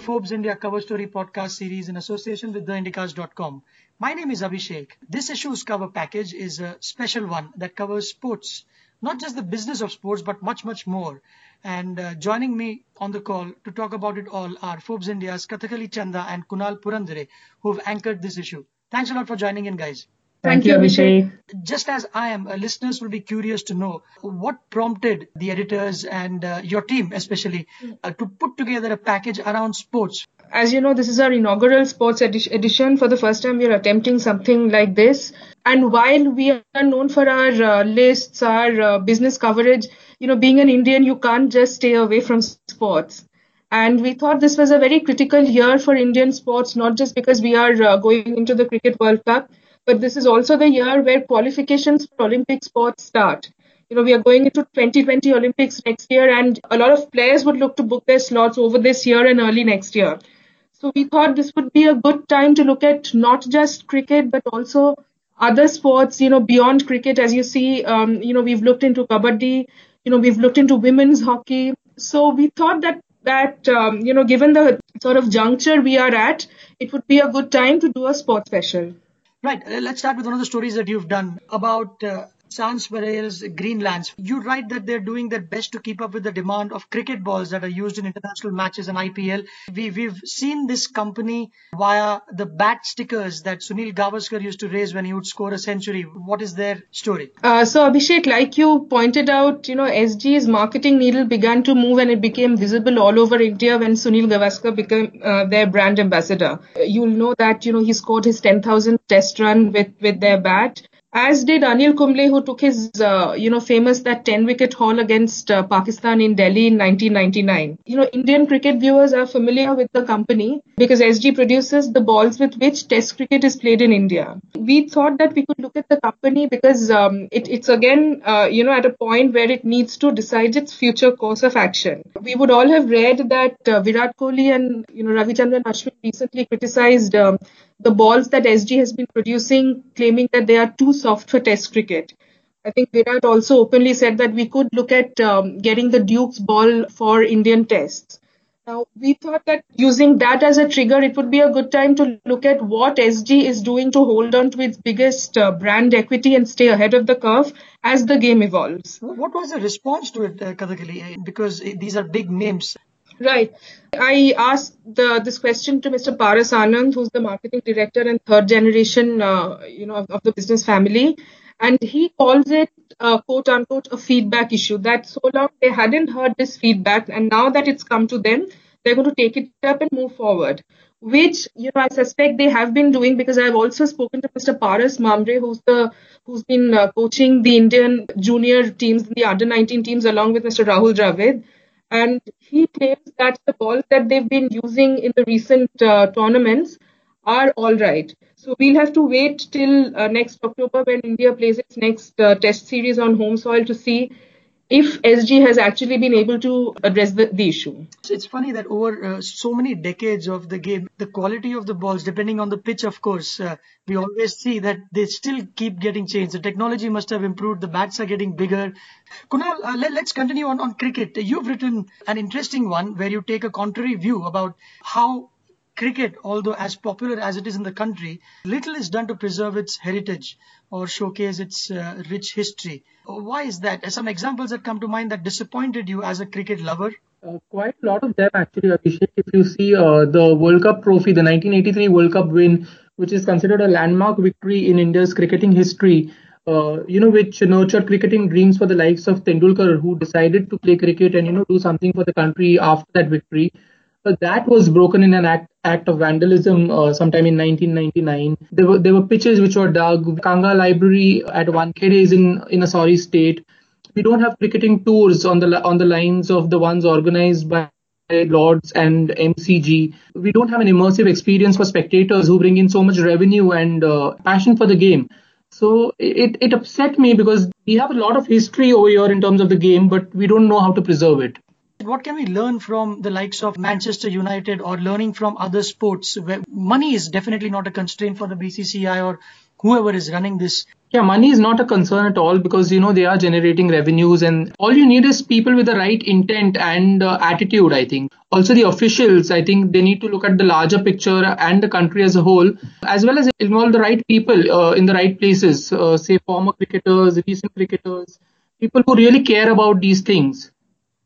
Forbes India Cover Story podcast series in association with TheIndicast.com. My name is Abhishek. This issue's cover package is a special one that covers sports, not just the business of sports, but much, much more. And uh, joining me on the call to talk about it all are Forbes India's Kathakali Chanda and Kunal Purandare, who've anchored this issue. Thanks a lot for joining in, guys. Thank, Thank you, Abhishek. Just as I am, uh, listeners will be curious to know what prompted the editors and uh, your team, especially, uh, to put together a package around sports. As you know, this is our inaugural sports edi- edition. For the first time, we are attempting something like this. And while we are known for our uh, lists, our uh, business coverage, you know, being an Indian, you can't just stay away from sports. And we thought this was a very critical year for Indian sports, not just because we are uh, going into the Cricket World Cup, but this is also the year where qualifications for Olympic sports start. You know, we are going into 2020 Olympics next year, and a lot of players would look to book their slots over this year and early next year. So we thought this would be a good time to look at not just cricket, but also other sports, you know, beyond cricket. As you see, um, you know, we've looked into kabaddi, you know, we've looked into women's hockey. So we thought that that um, you know, given the sort of juncture we are at, it would be a good time to do a sports special. Right. Uh, let's start with one of the stories that you've done about uh, Sanspareils Greenlands. You write that they're doing their best to keep up with the demand of cricket balls that are used in international matches and IPL. We, we've seen this company via the bat stickers that Sunil Gavaskar used to raise when he would score a century. What is their story? Uh, so Abhishek, like you pointed out, you know, SG's marketing needle began to move and it became visible all over India when Sunil Gavaskar became uh, their brand ambassador. You'll know that, you know, he scored his 10,000 test run with, with their bat as did Anil Kumble, who took his, uh, you know, famous that 10 wicket haul against uh, Pakistan in Delhi in 1999. You know, Indian cricket viewers are familiar with the company because SG produces the balls with which Test cricket is played in India. We thought that we could look at the company because um, it, it's again, uh, you know, at a point where it needs to decide its future course of action. We would all have read that uh, Virat Kohli and, you know, Ravichandran Ashwin recently criticized um, the balls that SG has been producing, claiming that they are too soft for Test cricket. I think Virat also openly said that we could look at um, getting the Duke's ball for Indian Tests. Now, we thought that using that as a trigger, it would be a good time to look at what SG is doing to hold on to its biggest uh, brand equity and stay ahead of the curve as the game evolves. What was the response to it, uh, Kathakali? Because these are big names. Right. I asked the, this question to Mr. Paras Anand, who's the marketing director and third generation, uh, you know, of, of, the business family, and he calls it uh, quote unquote a feedback issue. That so long they hadn't heard this feedback, and now that it's come to them, they're going to take it up and move forward. Which you know, I suspect they have been doing because I've also spoken to Mr. Paras Mhambrey, who's the who's been uh, coaching the Indian junior teams, the under 19 teams, along with Mr. Rahul Dravid and he claims that the balls that they've been using in the recent uh, tournaments are all right. So we'll have to wait till uh, next October when India plays its next uh, test series on home soil to see if SG has actually been able to address the, the issue. It's funny that over uh, so many decades of the game, the quality of the balls, depending on the pitch, of course, uh, we always see that they still keep getting changed. The technology must have improved. The bats are getting bigger. Kunal, uh, let, us continue on, on cricket. You've written an interesting one where you take a contrary view about how cricket, although as popular as it is in the country, little is done to preserve its heritage or showcase its uh, rich history. Why is that? Some examples that come to mind that disappointed you as a cricket lover? Uh, quite a lot of them actually, Abhishek. If you see uh, the World Cup trophy, the 1983 World Cup win, which is considered a landmark victory in India's cricketing history, uh, you know, which nurtured cricketing dreams for the likes of Tendulkar, who decided to play cricket and you know do something for the country after that victory. That was broken in an act, act of vandalism uh, sometime in 1999. There were there were pitches which were dug. Kanga Library at Wankhede is in in a sorry state. We don't have cricketing tours on the on the lines of the ones organized by Lords and MCG. We don't have an immersive experience for spectators who bring in so much revenue and uh, passion for the game. So it, it upset me because we have a lot of history over here in terms of the game, but we don't know how to preserve it. What can we learn from the likes of Manchester United or learning from other sports where money is definitely not a constraint for the BCCI or whoever is running this yeah, money is not a concern at all because you know they are generating revenues, and all you need is people with the right intent and uh, attitude. I think also the officials. I think they need to look at the larger picture and the country as a whole, as well as involve the right people uh, in the right places. Uh, say former cricketers, recent cricketers, people who really care about these things.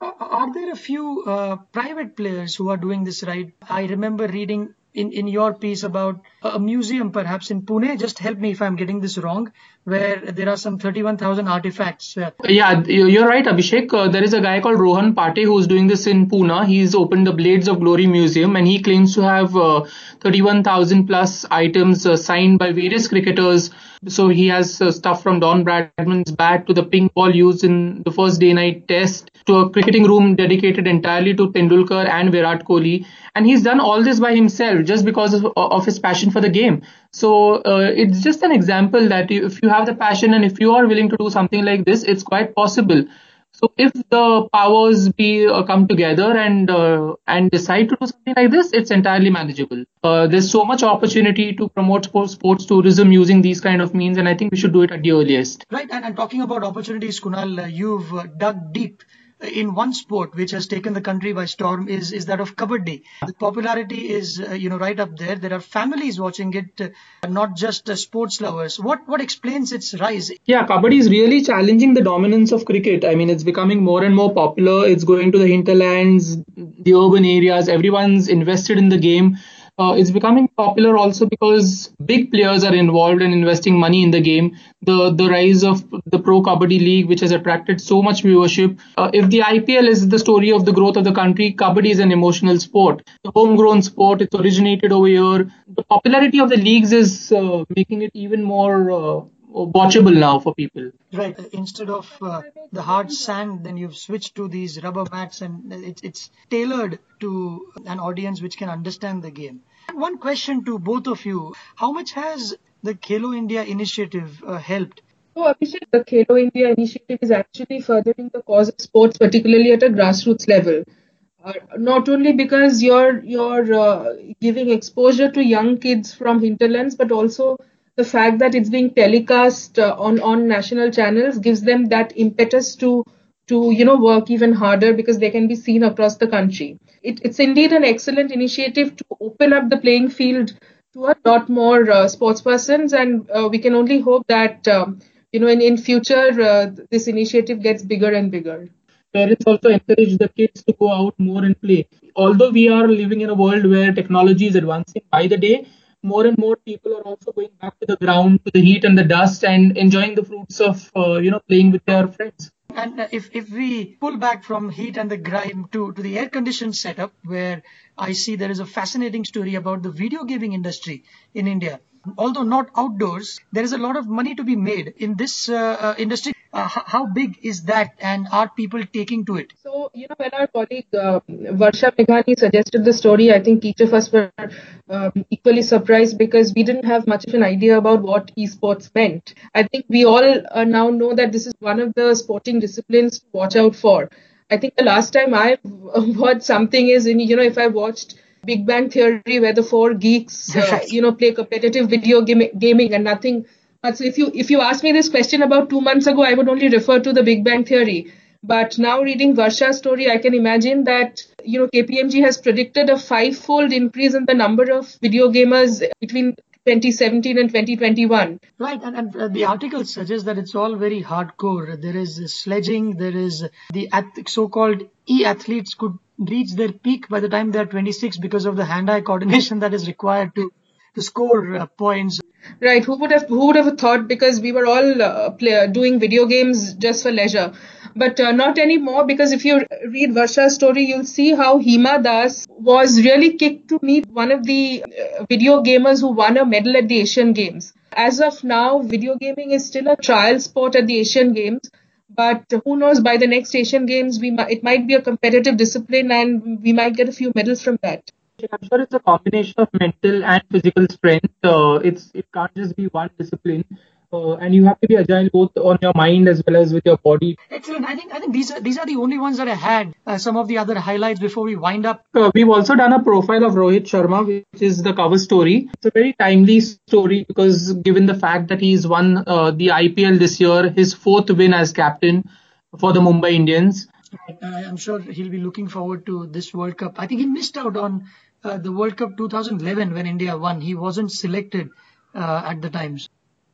Are there a few uh, private players who are doing this right? I remember reading in, in your piece about a museum perhaps in Pune. Just help me if I'm getting this wrong, where there are some 31,000 artifacts. Uh, yeah, you're right, Abhishek. Uh, there is a guy called Rohan Pate who's doing this in Pune. He's opened the Blades of Glory Museum and he claims to have uh, 31,000 plus items uh, signed by various cricketers. So he has uh, stuff from Don Bradman's bat to the pink ball used in the first day night test to a cricketing room dedicated entirely to Tendulkar and Virat Kohli. And he's done all this by himself just because of, of his passion for the game. So uh, it's just an example that if you have the passion and if you are willing to do something like this, it's quite possible. So if the powers be uh, come together and uh, and decide to do something like this, it's entirely manageable. Uh, there's so much opportunity to promote sports, sports tourism using these kind of means, and I think we should do it at the earliest. Right, and, and talking about opportunities, Kunal, uh, you've uh, dug deep in one sport which has taken the country by storm is is that of kabaddi. The popularity is uh, you know right up there. There are families watching it, uh, not just uh, sports lovers. What what explains its rise? Yeah, kabaddi is really challenging the dominance of cricket. I mean, it's becoming more and more popular. It's going to the hinterlands, the urban areas. Everyone's invested in the game uh, it's becoming popular also because big players are involved in investing money in the game. The the rise of the Pro Kabaddi League, which has attracted so much viewership. Uh, if the IPL is the story of the growth of the country, Kabaddi is an emotional sport. The homegrown sport, it's originated over here. The popularity of the leagues is uh, making it even more uh, watchable now for people. Right. Instead of uh, the hard sand, then you've switched to these rubber mats, and it, it's tailored to an audience which can understand the game. One question to both of you: How much has the Khelo India initiative uh, helped? So, Abhishek, the Khelo India initiative is actually furthering the cause of sports, particularly at a grassroots level. Uh, not only because you're you're uh, giving exposure to young kids from hinterlands, but also the fact that it's being telecast uh, on on national channels gives them that impetus to to you know work even harder because they can be seen across the country. It, it's indeed an excellent initiative to open up the playing field to a lot more uh, sports persons, and uh, we can only hope that um, you know in in future uh, this initiative gets bigger and bigger. Parents also encourage the kids to go out more and play. Although we are living in a world where technology is advancing by the day, more and more people are also going back to the ground, to the heat and the dust, and enjoying the fruits of uh, you know playing with their friends. And uh, if if we pull back from heat and the grime to to the air conditioned setup, where I see there is a fascinating story about the video gaming industry in India. Although not outdoors, there is a lot of money to be made in this uh, uh industry. Uh, how big is that, and are people taking to it? So, you know, when our colleague uh, Varsha Meghani suggested the story, I think each of us were um, equally surprised because we didn't have much of an idea about what esports meant. I think we all uh, now know that this is one of the sporting disciplines to watch out for. I think the last time I watched something is in, you know, if I watched Big Bang Theory, where the four geeks, uh, you know, play competitive video game- gaming and nothing so if you if you ask me this question about two months ago, I would only refer to the Big Bang Theory. But now reading Varsha's story, I can imagine that you know KPMG has predicted a five-fold increase in the number of video gamers between 2017 and 2021. Right, and, and the article suggests that it's all very hardcore. There is sledging, there is the so-called e-athletes could reach their peak by the time they're 26 because of the hand-eye coordination that is required to to score uh, points. Right. Who would have who would have thought? Because we were all uh, play, doing video games just for leisure, but uh, not anymore. Because if you read Varsha's story, you'll see how Hima Das was really kicked to meet one of the uh, video gamers who won a medal at the Asian Games. As of now, video gaming is still a trial sport at the Asian Games. But who knows? By the next Asian Games, we it might be a competitive discipline, and we might get a few medals from that. I'm sure it's a combination of mental and physical strength. Uh, it's it can't just be one discipline. uh, and you have to be agile both on your mind as well as with your body. Excellent. I think I think these are these are the only ones that I had. Uh, some of the other highlights before we wind up. Uh, we've also done a profile of Rohit Sharma, which is the cover story. It's a very timely story because given the fact that he's won uh, the IPL this year, his fourth win as captain for the Mumbai Indians. I'm sure he'll be looking forward to this World Cup. I think he missed out on uh, the World Cup 2011 when India won. He wasn't selected uh, at the times.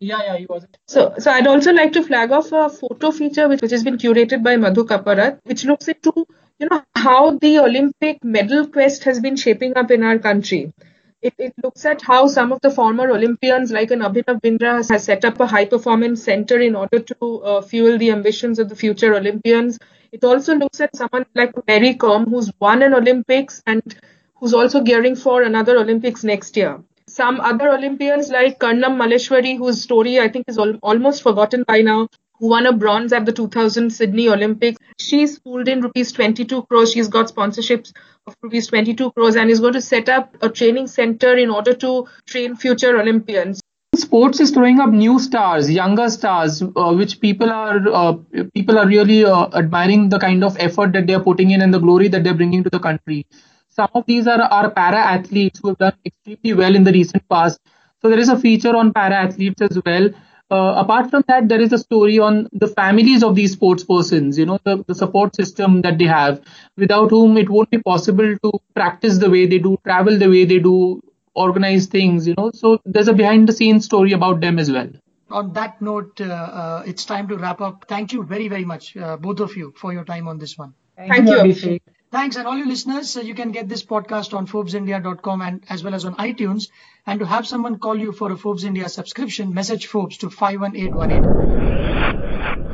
Yeah, yeah, he wasn't. So, so I'd also like to flag off a photo feature which, which has been curated by Madhu Kapparath, which looks into you know how the Olympic medal quest has been shaping up in our country. It, it looks at how some of the former Olympians, like an Abhinav Bindra, has set up a high performance center in order to uh, fuel the ambitions of the future Olympians. It also looks at someone like Mary Kom, who's won an Olympics and who's also gearing for another Olympics next year some other Olympians like Karnam Malleshwari, whose story I think is al- almost forgotten by now, who won a bronze at the 2000 Sydney Olympics. She's pooled in rupees 22 crores. She's got sponsorships of rupees 22 crores and is going to set up a training center in order to train future Olympians. Sports is throwing up new stars, younger stars, uh, which people are uh, people are really uh, admiring the kind of effort that they are putting in and the glory that they're bringing to the country. Some of these are, are para athletes who have done extremely well in the recent past. So there is a feature on para athletes as well. Uh, apart from that, there is a story on the families of these sports persons, you know, the, the support system that they have, without whom it won't be possible to practice the way they do, travel the way they do, organize things, you know. So there's a behind the scenes story about them as well. On that note, uh, uh, it's time to wrap up. Thank you very, very much, uh, both of you, for your time on this one. Thank, Thank you, Abhishek. Thanks, and all you listeners, uh, you can get this podcast on ForbesIndia.com and as well as on iTunes. And to have someone call you for a Forbes India subscription, message Forbes to 51818.